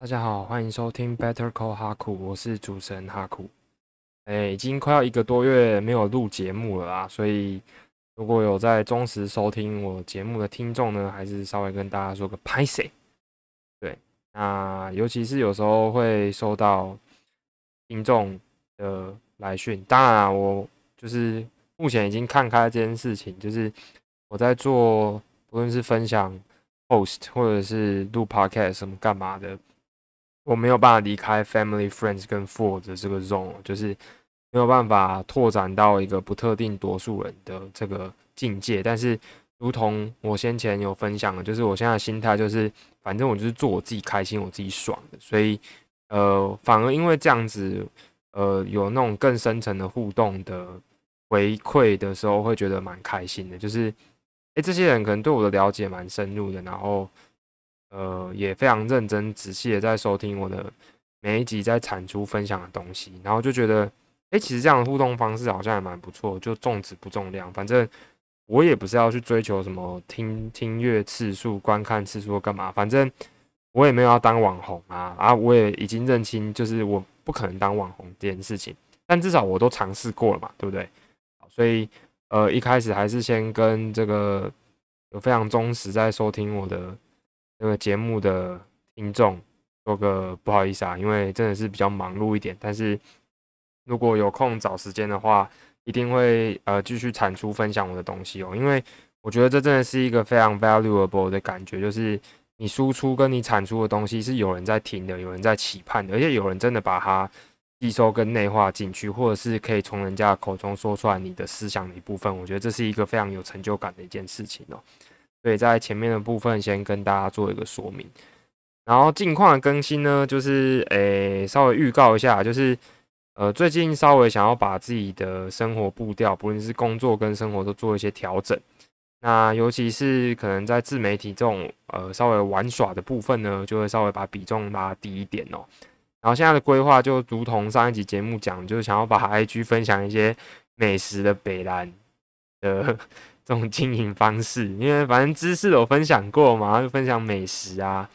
大家好，欢迎收听 Better Call 哈库，我是主持人哈库。哎，已经快要一个多月没有录节目了啦，所以如果有在忠实收听我节目的听众呢，还是稍微跟大家说个拍谁。对，那尤其是有时候会收到听众的来讯，当然，我就是目前已经看开这件事情，就是我在做，不论是分享 post 或者是录 podcast 什么干嘛的。我没有办法离开 family friends 跟 for 的这个 zone，就是没有办法拓展到一个不特定多数人的这个境界。但是，如同我先前有分享的，就是我现在心态就是，反正我就是做我自己开心、我自己爽的。所以，呃，反而因为这样子，呃，有那种更深层的互动的回馈的时候，会觉得蛮开心的。就是，诶，这些人可能对我的了解蛮深入的，然后。呃，也非常认真仔细的在收听我的每一集在产出分享的东西，然后就觉得，哎，其实这样的互动方式好像也蛮不错，就重质不重量。反正我也不是要去追求什么听听乐次数、观看次数干嘛，反正我也没有要当网红啊，啊，我也已经认清，就是我不可能当网红这件事情，但至少我都尝试过了嘛，对不对？所以，呃，一开始还是先跟这个有非常忠实在收听我的。那个节目的听众说个不好意思啊，因为真的是比较忙碌一点。但是如果有空找时间的话，一定会呃继续产出分享我的东西哦。因为我觉得这真的是一个非常 valuable 的感觉，就是你输出跟你产出的东西是有人在听的，有人在期盼的，而且有人真的把它吸收跟内化进去，或者是可以从人家口中说出来你的思想的一部分。我觉得这是一个非常有成就感的一件事情哦。所以在前面的部分先跟大家做一个说明，然后近况的更新呢，就是诶稍微预告一下，就是呃最近稍微想要把自己的生活步调，不论是工作跟生活都做一些调整。那尤其是可能在自媒体这种呃稍微玩耍的部分呢，就会稍微把比重拉低一点哦。然后现在的规划就如同上一集节目讲，就是想要把 IG 分享一些美食的北兰的。这种经营方式，因为反正知识有分享过嘛，就分享美食啊。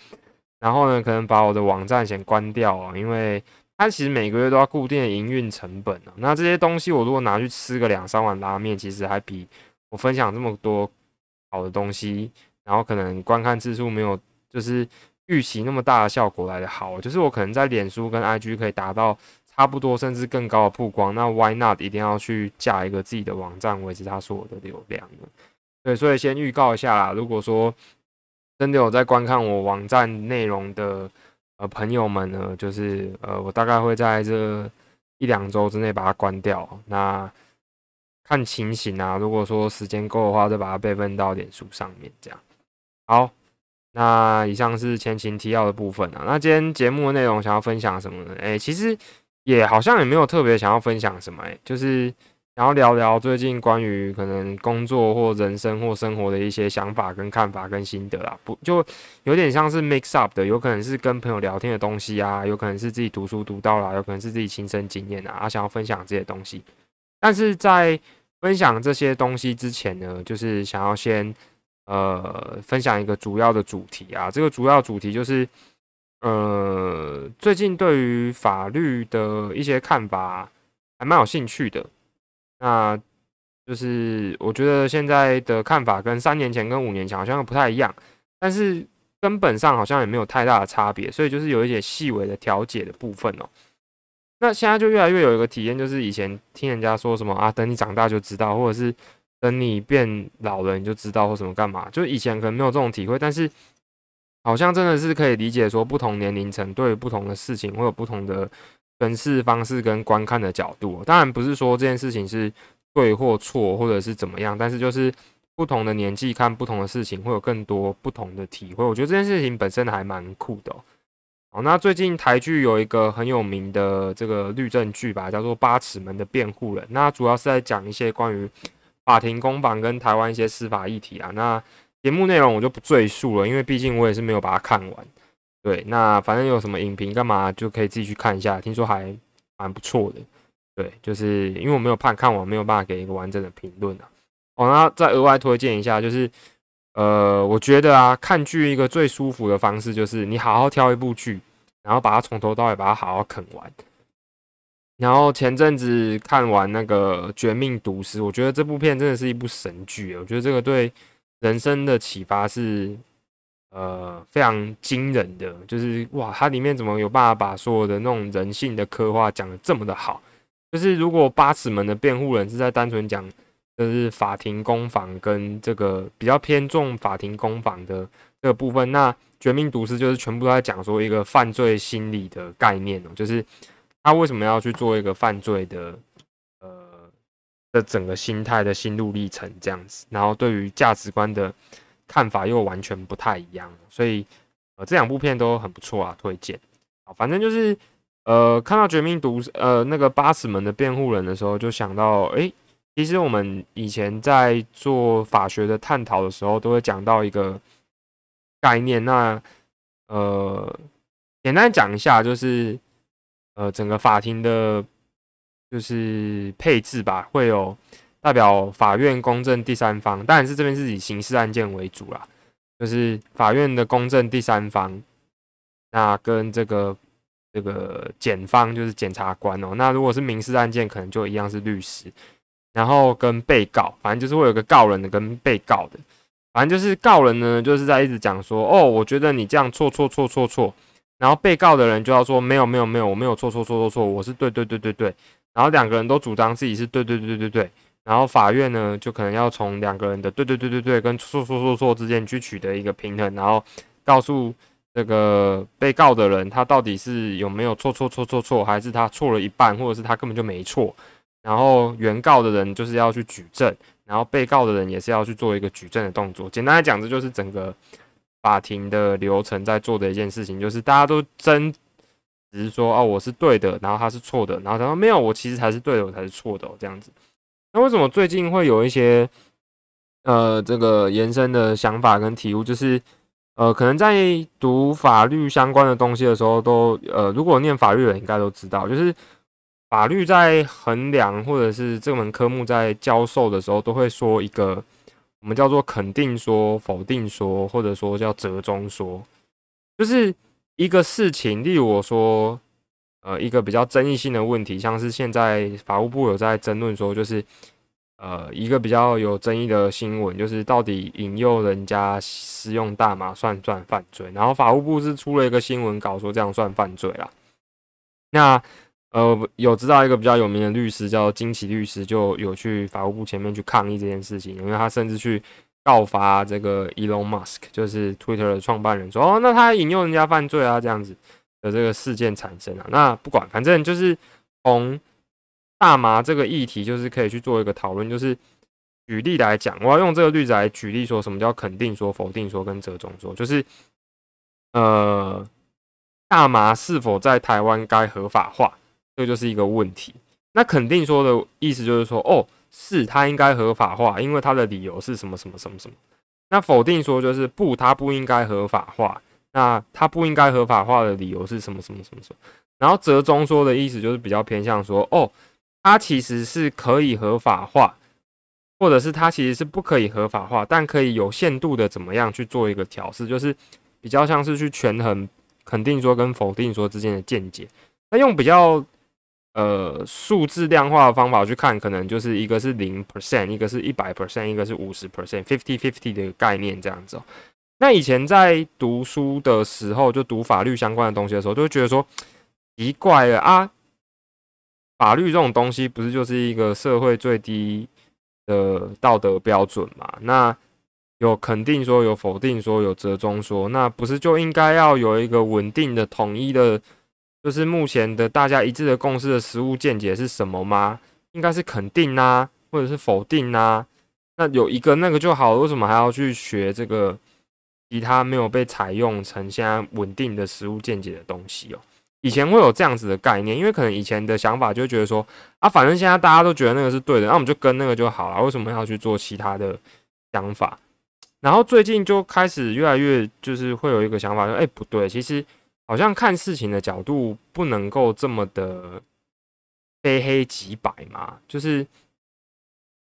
然后呢，可能把我的网站先关掉啊，因为它其实每个月都要固定的营运成本啊。那这些东西我如果拿去吃个两三碗拉面，其实还比我分享这么多好的东西，然后可能观看次数没有就是预期那么大的效果来的好。就是我可能在脸书跟 IG 可以达到。差不多甚至更高的曝光，那 Why not 一定要去架一个自己的网站维持它所有的流量呢？对，所以先预告一下啦。如果说真的有在观看我网站内容的呃朋友们呢，就是呃我大概会在这一两周之内把它关掉。那看情形啊，如果说时间够的话，再把它备份到脸书上面。这样好。那以上是前情提要的部分啊。那今天节目的内容想要分享什么呢？诶，其实。也好像也没有特别想要分享什么，哎，就是想要聊聊最近关于可能工作或人生或生活的一些想法跟看法跟心得啊，不就有点像是 mix up 的，有可能是跟朋友聊天的东西啊，有可能是自己读书读到了，有可能是自己亲身经验啊，想要分享这些东西。但是在分享这些东西之前呢，就是想要先呃分享一个主要的主题啊，这个主要主题就是。呃，最近对于法律的一些看法还蛮有兴趣的。那就是我觉得现在的看法跟三年前跟五年前好像不太一样，但是根本上好像也没有太大的差别，所以就是有一些细微的调解的部分哦。那现在就越来越有一个体验，就是以前听人家说什么啊，等你长大就知道，或者是等你变老了你就知道或什么干嘛，就以前可能没有这种体会，但是。好像真的是可以理解，说不同年龄层对不同的事情会有不同的诠释方式跟观看的角度。当然不是说这件事情是对或错，或者是怎么样，但是就是不同的年纪看不同的事情，会有更多不同的体会。我觉得这件事情本身还蛮酷的。好，那最近台剧有一个很有名的这个律政剧吧，叫做《八尺门的辩护人》，那主要是在讲一些关于法庭公房跟台湾一些司法议题啊。那节目内容我就不赘述了，因为毕竟我也是没有把它看完。对，那反正有什么影评干嘛就可以自己去看一下，听说还蛮不错的。对，就是因为我没有判看完，没有办法给一个完整的评论啊。哦，那再额外推荐一下，就是呃，我觉得啊，看剧一个最舒服的方式就是你好好挑一部剧，然后把它从头到尾把它好好啃完。然后前阵子看完那个《绝命毒师》，我觉得这部片真的是一部神剧。我觉得这个对人生的启发是呃非常惊人的，就是哇，它里面怎么有办法把所有的那种人性的刻画讲的这么的好？就是如果八尺门的辩护人是在单纯讲就是法庭攻防跟这个比较偏重法庭攻防的这个部分，那《绝命毒师》就是全部都在讲说一个犯罪心理的概念哦，就是。他为什么要去做一个犯罪的，的整个心态的心路历程这样子，然后对于价值观的看法又完全不太一样，所以呃这两部片都很不错啊，推荐。好，反正就是呃看到《绝命毒》呃那个八尺门的辩护人的时候，就想到，哎，其实我们以前在做法学的探讨的时候，都会讲到一个概念，那呃简单讲一下就是。呃，整个法庭的，就是配置吧，会有代表法院公正第三方，当然是这边是以刑事案件为主啦，就是法院的公正第三方，那跟这个这个检方就是检察官哦，那如果是民事案件，可能就一样是律师，然后跟被告，反正就是会有个告人的跟被告的，反正就是告人呢，就是在一直讲说，哦，我觉得你这样错错错错错。然后被告的人就要说没有没有没有我没有错错错错错我是对对对对对，然后两个人都主张自己是对对对对对，然后法院呢就可能要从两个人的对对对对对跟错错错错之间去取得一个平衡，然后告诉这个被告的人他到底是有没有错错错错错，还是他错了一半，或者是他根本就没错，然后原告的人就是要去举证，然后被告的人也是要去做一个举证的动作。简单来讲，这就是整个。法庭的流程在做的一件事情，就是大家都争，只是说哦我是对的，然后他是错的，然后他说没有，我其实才是对的，我才是错的，这样子。那为什么最近会有一些呃这个延伸的想法跟体悟？就是呃可能在读法律相关的东西的时候，都呃如果念法律的应该都知道，就是法律在衡量或者是这门科目在教授的时候，都会说一个。我们叫做肯定说、否定说，或者说叫折中说，就是一个事情。例如我说，呃，一个比较争议性的问题，像是现在法务部有在争论说，就是呃，一个比较有争议的新闻，就是到底引诱人家使用大麻算不算犯罪？然后法务部是出了一个新闻稿，说这样算犯罪啦。那呃，有知道一个比较有名的律师叫金奇律师，就有去法务部前面去抗议这件事情，因为他甚至去告发这个 Elon Musk，就是 Twitter 的创办人，说哦，那他引诱人家犯罪啊，这样子的这个事件产生啊。那不管，反正就是从大麻这个议题，就是可以去做一个讨论，就是举例来讲，我要用这个例子来举例，说什么叫肯定说、否定说跟折中说，就是呃，大麻是否在台湾该合法化？这就是一个问题。那肯定说的意思就是说，哦，是他应该合法化，因为他的理由是什么什么什么什么。那否定说就是不，他不应该合法化。那他不应该合法化的理由是什么什么什么什么。然后折中说的意思就是比较偏向说，哦，他其实是可以合法化，或者是他其实是不可以合法化，但可以有限度的怎么样去做一个调试，就是比较像是去权衡肯定说跟否定说之间的见解。那用比较。呃，数字量化的方法去看，可能就是一个是零 percent，一个是一百 percent，一个是五十 percent，fifty fifty 的概念这样子哦。那以前在读书的时候，就读法律相关的东西的时候，就会觉得说奇怪了啊，法律这种东西不是就是一个社会最低的道德标准嘛？那有肯定说，有否定说，有折中说，那不是就应该要有一个稳定的、统一的？就是目前的大家一致的共识的实物见解是什么吗？应该是肯定呐，或者是否定呐？那有一个那个就好，为什么还要去学这个其他没有被采用成现在稳定的实物见解的东西哦？以前会有这样子的概念，因为可能以前的想法就觉得说啊，反正现在大家都觉得那个是对的，那我们就跟那个就好了，为什么要去做其他的想法？然后最近就开始越来越就是会有一个想法，说哎不对，其实。好像看事情的角度不能够这么的非黑即白嘛，就是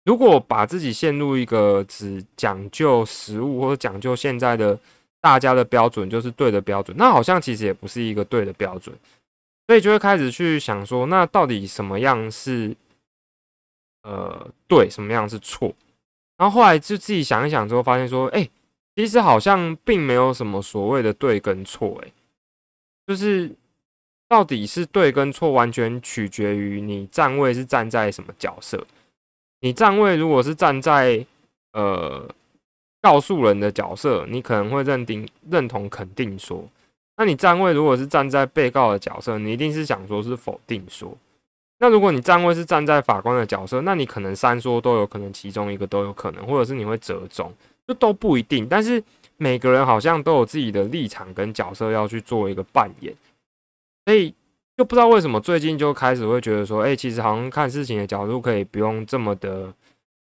如果把自己陷入一个只讲究实物或者讲究现在的大家的标准就是对的标准，那好像其实也不是一个对的标准，所以就会开始去想说，那到底什么样是呃对，什么样是错？然后后来就自己想一想之后，发现说，哎，其实好像并没有什么所谓的对跟错，哎，就是到底是对跟错，完全取决于你站位是站在什么角色。你站位如果是站在呃。告诉人的角色，你可能会认定、认同、肯定说。那你站位如果是站在被告的角色，你一定是想说是否定说。那如果你站位是站在法官的角色，那你可能三说都有可能，其中一个都有可能，或者是你会折中，这都不一定。但是每个人好像都有自己的立场跟角色要去做一个扮演，所以就不知道为什么最近就开始会觉得说，哎，其实好像看事情的角度可以不用这么的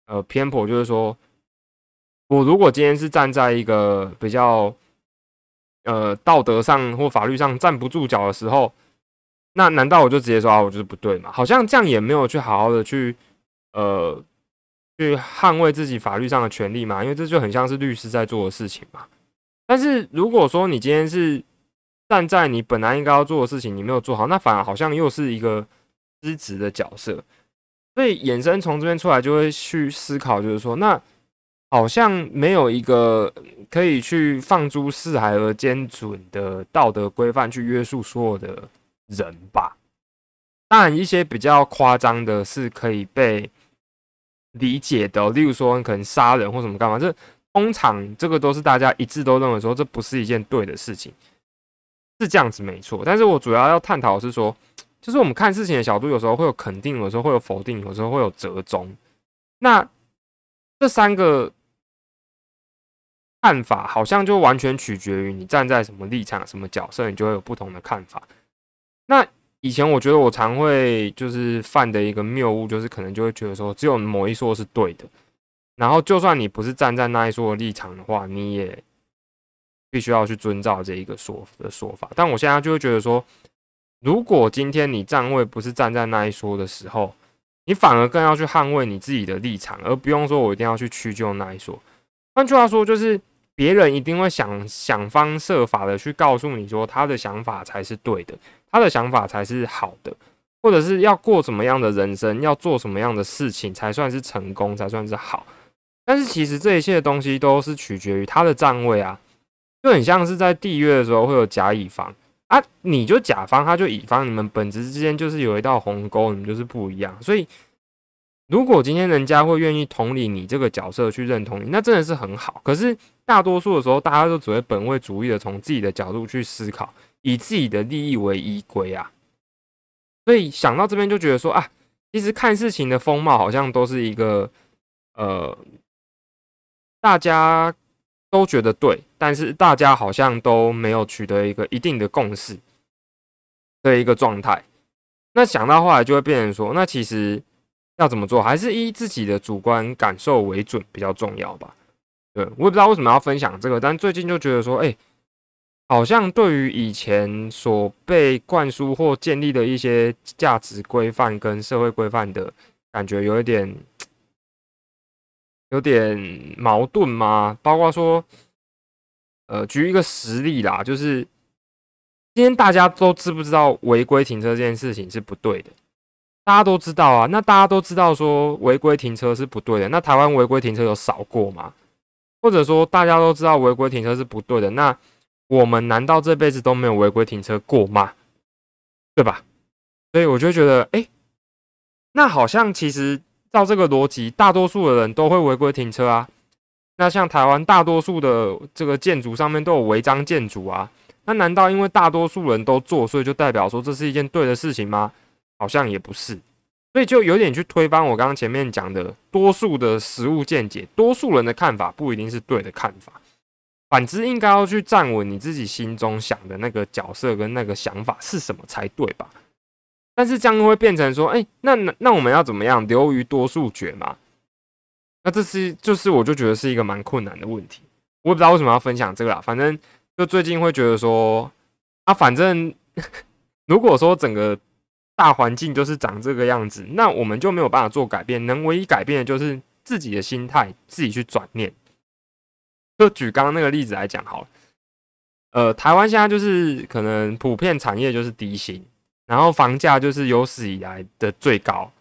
呃偏颇，就是说。我如果今天是站在一个比较，呃，道德上或法律上站不住脚的时候，那难道我就直接说啊，我就是不对嘛？好像这样也没有去好好的去，呃，去捍卫自己法律上的权利嘛？因为这就很像是律师在做的事情嘛。但是如果说你今天是站在你本来应该要做的事情，你没有做好，那反而好像又是一个失职的角色。所以衍生从这边出来，就会去思考，就是说那。好像没有一个可以去放诸四海而皆准的道德规范去约束所有的人吧。当然，一些比较夸张的是可以被理解的，例如说你可能杀人或什么干嘛，这通常这个都是大家一致都认为说这不是一件对的事情，是这样子没错。但是我主要要探讨是说，就是我们看事情的角度，有时候会有肯定，有时候会有否定，有时候会有折中。那这三个。看法好像就完全取决于你站在什么立场、什么角色，你就会有不同的看法。那以前我觉得我常会就是犯的一个谬误，就是可能就会觉得说只有某一说是对的，然后就算你不是站在那一说立场的话，你也必须要去遵照这一个说的说法。但我现在就会觉得说，如果今天你站位不是站在那一说的时候，你反而更要去捍卫你自己的立场，而不用说我一定要去屈就那一说。换句话说，就是。别人一定会想想方设法的去告诉你说他的想法才是对的，他的想法才是好的，或者是要过什么样的人生，要做什么样的事情才算是成功，才算是好。但是其实这一切的东西都是取决于他的站位啊，就很像是在缔约的时候会有甲乙方啊，你就甲方，他就乙方，你们本质之间就是有一道鸿沟，你们就是不一样。所以如果今天人家会愿意同理你这个角色去认同你，那真的是很好。可是。大多数的时候，大家都只会本位主义的从自己的角度去思考，以自己的利益为依归啊。所以想到这边就觉得说啊，其实看事情的风貌好像都是一个呃，大家都觉得对，但是大家好像都没有取得一个一定的共识的一个状态。那想到后来就会变成说，那其实要怎么做，还是以自己的主观感受为准比较重要吧。对，我也不知道为什么要分享这个，但最近就觉得说，哎，好像对于以前所被灌输或建立的一些价值规范跟社会规范的感觉，有一点有点矛盾吗？包括说，呃，举一个实例啦，就是今天大家都知不知道违规停车这件事情是不对的？大家都知道啊，那大家都知道说违规停车是不对的，那台湾违规停车有少过吗？或者说大家都知道违规停车是不对的，那我们难道这辈子都没有违规停车过吗？对吧？所以我就觉得，哎，那好像其实照这个逻辑，大多数的人都会违规停车啊。那像台湾大多数的这个建筑上面都有违章建筑啊，那难道因为大多数人都做，所以就代表说这是一件对的事情吗？好像也不是。所以就有点去推翻我刚刚前面讲的多数的实物见解，多数人的看法不一定是对的看法，反之应该要去站稳你自己心中想的那个角色跟那个想法是什么才对吧？但是这样会变成说，哎，那那我们要怎么样流于多数决嘛？那这是就是我就觉得是一个蛮困难的问题，我也不知道为什么要分享这个啦，反正就最近会觉得说，啊，反正 如果说整个。大环境就是长这个样子，那我们就没有办法做改变。能唯一改变的就是自己的心态，自己去转念。就举刚刚那个例子来讲好了，呃，台湾现在就是可能普遍产业就是低薪，然后房价就是有史以来的最高，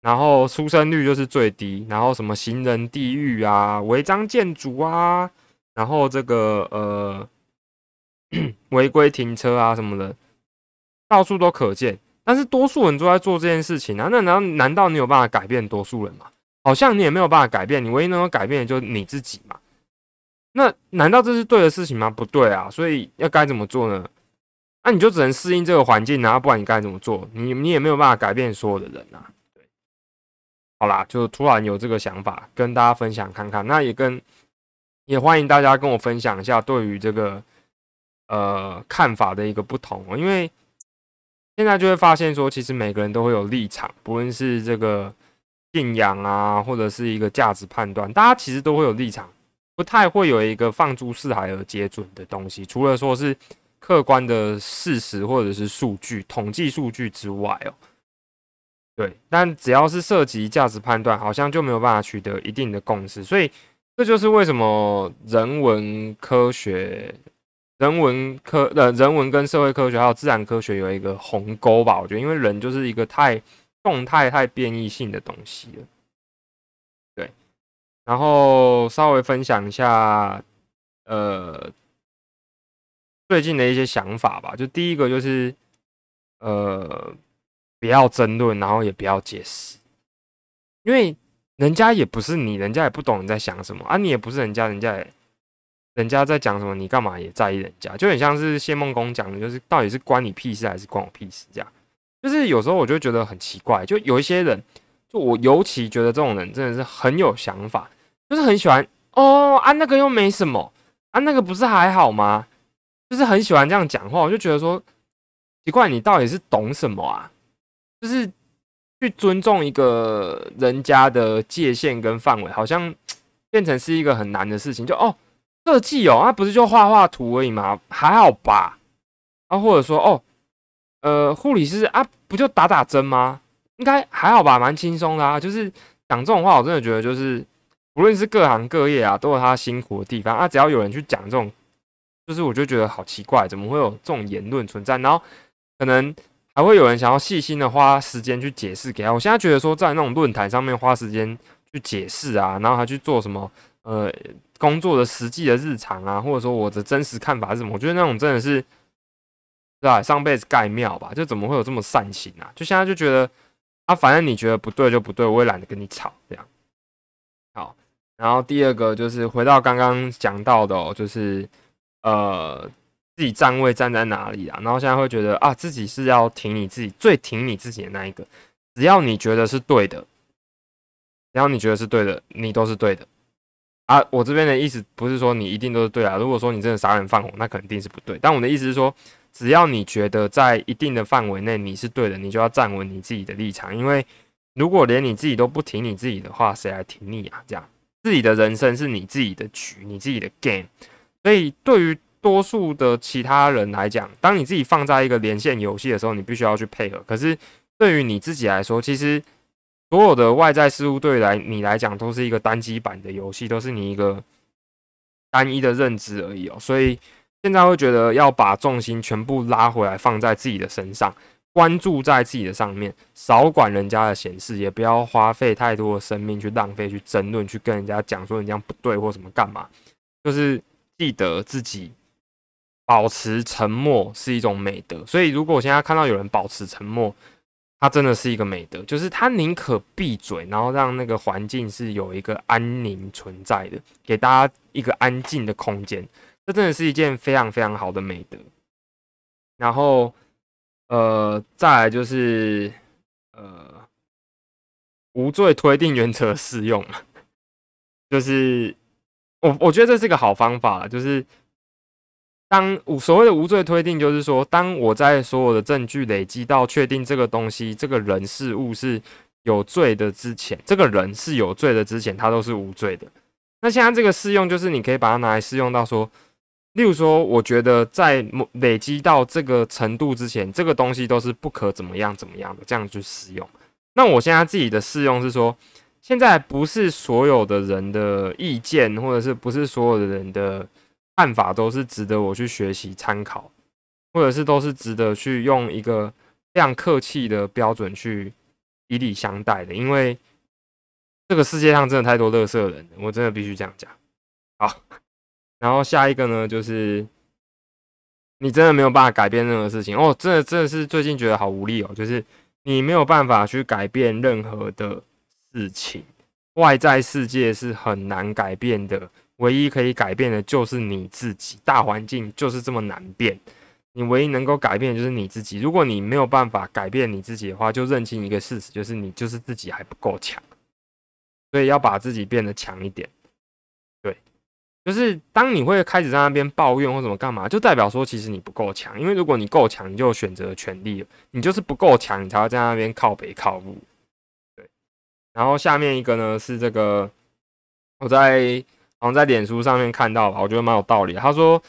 然后出生率就是最低，然后什么行人地狱啊、违章建筑啊，然后这个呃 违规停车啊什么的，到处都可见。但是多数人都在做这件事情啊，那难道难道你有办法改变多数人吗？好像你也没有办法改变，你唯一能够改变的就是你自己嘛。那难道这是对的事情吗？不对啊，所以要该怎么做呢？那你就只能适应这个环境啊，不然你该怎么做？你你也没有办法改变所有的人啊。对，好啦，就突然有这个想法跟大家分享看看，那也跟也欢迎大家跟我分享一下对于这个呃看法的一个不同哦，因为现在就会发现说，其实每个人都会有立场，不论是这个信仰啊，或者是一个价值判断，大家其实都会有立场。不太会有一个放诸四海而皆准的东西，除了说是客观的事实或者是数据、统计数据之外哦。对，但只要是涉及价值判断，好像就没有办法取得一定的共识。所以这就是为什么人文科学、人文科呃人文跟社会科学还有自然科学有一个鸿沟吧？我觉得，因为人就是一个太动态、太变异性的东西了。对然后稍微分享一下，呃，最近的一些想法吧。就第一个就是，呃，不要争论，然后也不要解释，因为人家也不是你，人家也不懂你在想什么啊，你也不是人家，人家也，人家在讲什么，你干嘛也在意人家？就很像是谢梦工讲的，就是到底是关你屁事还是关我屁事？这样，就是有时候我就觉得很奇怪，就有一些人，就我尤其觉得这种人真的是很有想法。就是很喜欢哦啊，那个又没什么啊，那个不是还好吗？就是很喜欢这样讲话，我就觉得说奇怪，你到底是懂什么啊？就是去尊重一个人家的界限跟范围，好像变成是一个很难的事情。就哦，设计哦，那不是就画画图而已吗？还好吧？啊，或者说哦，呃，护理师啊，不就打打针吗？应该还好吧，蛮轻松的啊。就是讲这种话，我真的觉得就是。不论是各行各业啊，都有他辛苦的地方啊。只要有人去讲这种，就是我就觉得好奇怪，怎么会有这种言论存在？然后可能还会有人想要细心的花时间去解释给他。我现在觉得说，在那种论坛上面花时间去解释啊，然后还去做什么呃工作的实际的日常啊，或者说我的真实看法是什么？我觉得那种真的是，对吧？上辈子盖庙吧？就怎么会有这么善心啊？就现在就觉得啊，反正你觉得不对就不对，我也懒得跟你吵，这样。然后第二个就是回到刚刚讲到的，就是呃自己站位站在哪里啊？然后现在会觉得啊，自己是要挺你自己，最挺你自己的那一个。只要你觉得是对的，只要你觉得是对的，你都是对的啊。我这边的意思不是说你一定都是对啊。如果说你真的杀人放火，那肯定是不对。但我的意思是说，只要你觉得在一定的范围内你是对的，你就要站稳你自己的立场。因为如果连你自己都不挺你自己的话，谁来挺你啊？这样。自己的人生是你自己的局，你自己的 game，所以对于多数的其他人来讲，当你自己放在一个连线游戏的时候，你必须要去配合。可是对于你自己来说，其实所有的外在事物对来你来讲都是一个单机版的游戏，都是你一个单一的认知而已哦。所以现在会觉得要把重心全部拉回来，放在自己的身上。关注在自己的上面，少管人家的闲事，也不要花费太多的生命去浪费、去争论、去跟人家讲说你这样不对或什么干嘛。就是记得自己保持沉默是一种美德。所以，如果我现在看到有人保持沉默，他真的是一个美德，就是他宁可闭嘴，然后让那个环境是有一个安宁存在的，给大家一个安静的空间。这真的是一件非常非常好的美德。然后。呃，再来就是呃，无罪推定原则适用，就是我我觉得这是个好方法，就是当所谓的无罪推定，就是说，当我在所有的证据累积到确定这个东西、这个人事物是有罪的之前，这个人是有罪的之前，他都是无罪的。那现在这个适用，就是你可以把它拿来适用到说。例如说，我觉得在累积到这个程度之前，这个东西都是不可怎么样怎么样的，这样去使用。那我现在自己的试用是说，现在不是所有的人的意见，或者是不是所有的人的看法都是值得我去学习参考，或者是都是值得去用一个非常客气的标准去以礼相待的，因为这个世界上真的太多乐色人，我真的必须这样讲。好，然后下一个呢，就是你真的没有办法改变任何事情哦，真的真的是最近觉得好无力哦，就是你没有办法去改变任何的事情。外在世界是很难改变的，唯一可以改变的就是你自己。大环境就是这么难变，你唯一能够改变的就是你自己。如果你没有办法改变你自己的话，就认清一个事实，就是你就是自己还不够强，所以要把自己变得强一点。就是当你会开始在那边抱怨或怎么干嘛，就代表说其实你不够强。因为如果你够强，你就有选择权利了。你就是不够强，你才会在那边靠北靠路。然后下面一个呢是这个，我在好像在脸书上面看到吧，我觉得蛮有道理。他说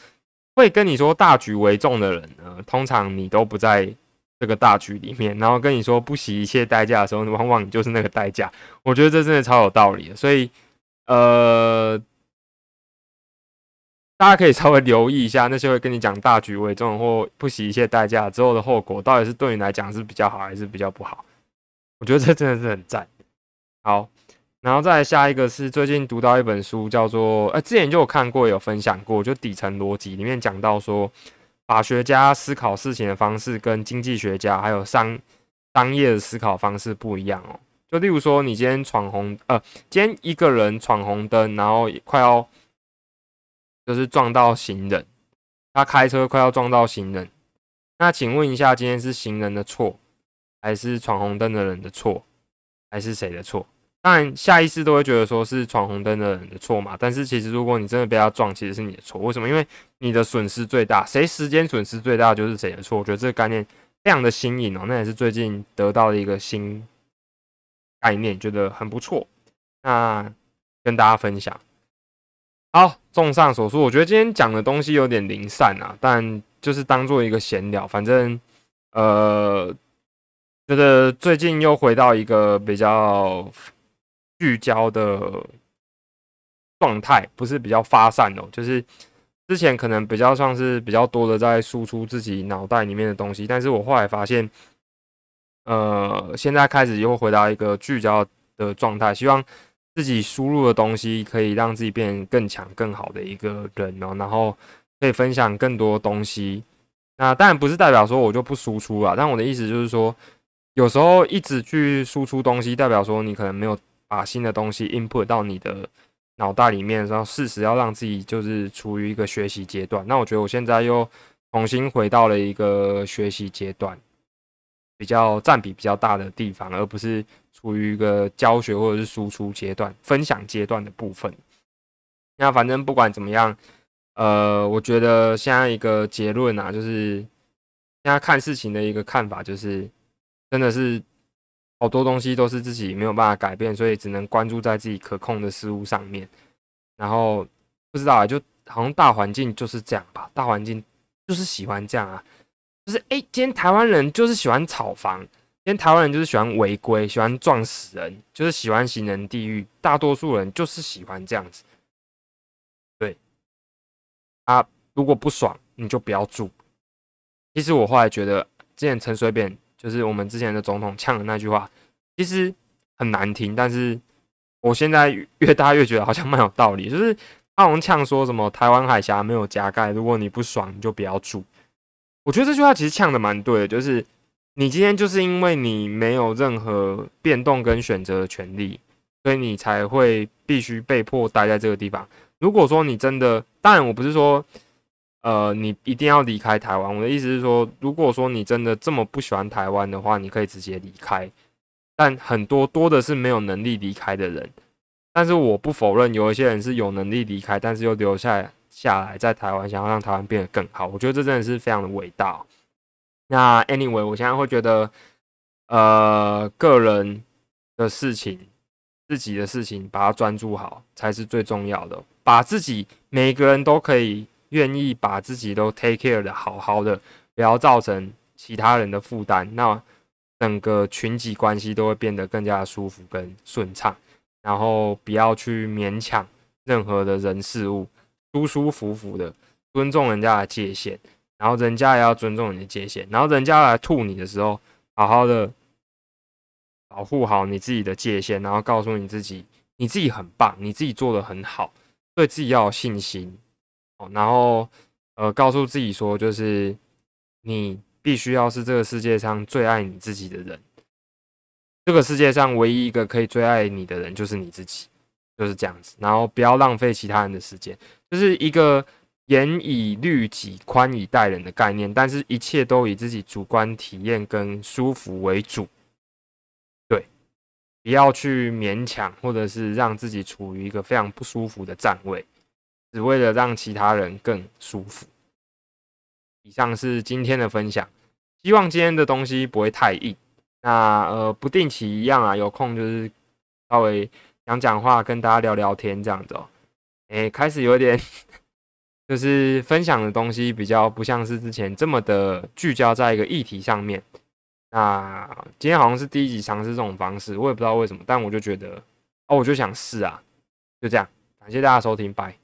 会跟你说大局为重的人呢，通常你都不在这个大局里面，然后跟你说不惜一切代价的时候，往往你就是那个代价。我觉得这真的超有道理，所以呃，大家可以稍微留意一下那些会跟你讲大局为重或不惜一切代价之后的后果，到底是对你来讲是比较好还是比较不好？我觉得这真的是很赞。好，然后再下一个是最近读到一本书，叫做呃，之前就有看过，有分享过，就底层逻辑里面讲到说，法学家思考事情的方式跟经济学家还有商商业的思考方式不一样哦。就例如说，你今天闯红呃，今天一个人闯红灯，然后快要就是撞到行人，他开车快要撞到行人，那请问一下，今天是行人的错，还是闯红灯的人的错，还是谁的错？当然，下意识都会觉得说是闯红灯的人的错嘛。但是其实，如果你真的被他撞，其实是你的错。为什么？因为你的损失最大，谁时间损失最大就是谁的错。我觉得这个概念非常的新颖哦，那也是最近得到的一个新概念，觉得很不错。那跟大家分享。好，综上所述，我觉得今天讲的东西有点零散啊，但就是当做一个闲聊。反正，呃，觉得最近又回到一个比较。聚焦的状态不是比较发散哦，就是之前可能比较像是比较多的在输出自己脑袋里面的东西，但是我后来发现，呃，现在开始又回到一个聚焦的状态，希望自己输入的东西可以让自己变更强、更好的一个人哦，然后可以分享更多东西。那当然不是代表说我就不输出了，但我的意思就是说，有时候一直去输出东西，代表说你可能没有。把新的东西 input 到你的脑袋里面，然后适时要让自己就是处于一个学习阶段。那我觉得我现在又重新回到了一个学习阶段，比较占比比较大的地方，而不是处于一个教学或者是输出阶段、分享阶段的部分。那反正不管怎么样，呃，我觉得现在一个结论啊，就是现在看事情的一个看法，就是真的是。好多东西都是自己没有办法改变，所以只能关注在自己可控的事物上面。然后不知道啊，就好像大环境就是这样吧，大环境就是喜欢这样啊，就是哎，今天台湾人就是喜欢炒房，今天台湾人就是喜欢违规，喜欢撞死人，就是喜欢行人地狱，大多数人就是喜欢这样子。对，啊，如果不爽你就不要住。其实我后来觉得，之前陈水扁。就是我们之前的总统呛的那句话，其实很难听，但是我现在越大越觉得好像蛮有道理。就是他好像呛说什么台湾海峡没有加盖，如果你不爽你就不要住。我觉得这句话其实呛的蛮对的，就是你今天就是因为你没有任何变动跟选择的权利，所以你才会必须被迫待在这个地方。如果说你真的，当然我不是说。呃，你一定要离开台湾。我的意思是说，如果说你真的这么不喜欢台湾的话，你可以直接离开。但很多多的是没有能力离开的人。但是我不否认有一些人是有能力离开，但是又留下下来在台湾，想要让台湾变得更好。我觉得这真的是非常的伟大。那 anyway，我现在会觉得，呃，个人的事情，自己的事情，把它专注好才是最重要的。把自己每个人都可以。愿意把自己都 take care 的好好的，不要造成其他人的负担，那整个群体关系都会变得更加舒服跟顺畅。然后不要去勉强任何的人事物，舒舒服服的尊重人家的界限，然后人家也要尊重你的界限，然后人家来吐你的时候，好好的保护好你自己的界限，然后告诉你自己，你自己很棒，你自己做的很好，对自己要有信心哦，然后呃，告诉自己说，就是你必须要是这个世界上最爱你自己的人。这个世界上唯一一个可以最爱你的人就是你自己，就是这样子。然后不要浪费其他人的时间，就是一个严以律己、宽以待人的概念。但是，一切都以自己主观体验跟舒服为主。对，不要去勉强，或者是让自己处于一个非常不舒服的站位，只为了让其他人更舒服。以上是今天的分享，希望今天的东西不会太硬。那呃，不定期一样啊，有空就是稍微讲讲话，跟大家聊聊天这样子哦。哎，开始有点就是分享的东西比较不像是之前这么的聚焦在一个议题上面。那今天好像是第一集尝试这种方式，我也不知道为什么，但我就觉得哦，我就想试啊，就这样。感谢大家收听，拜。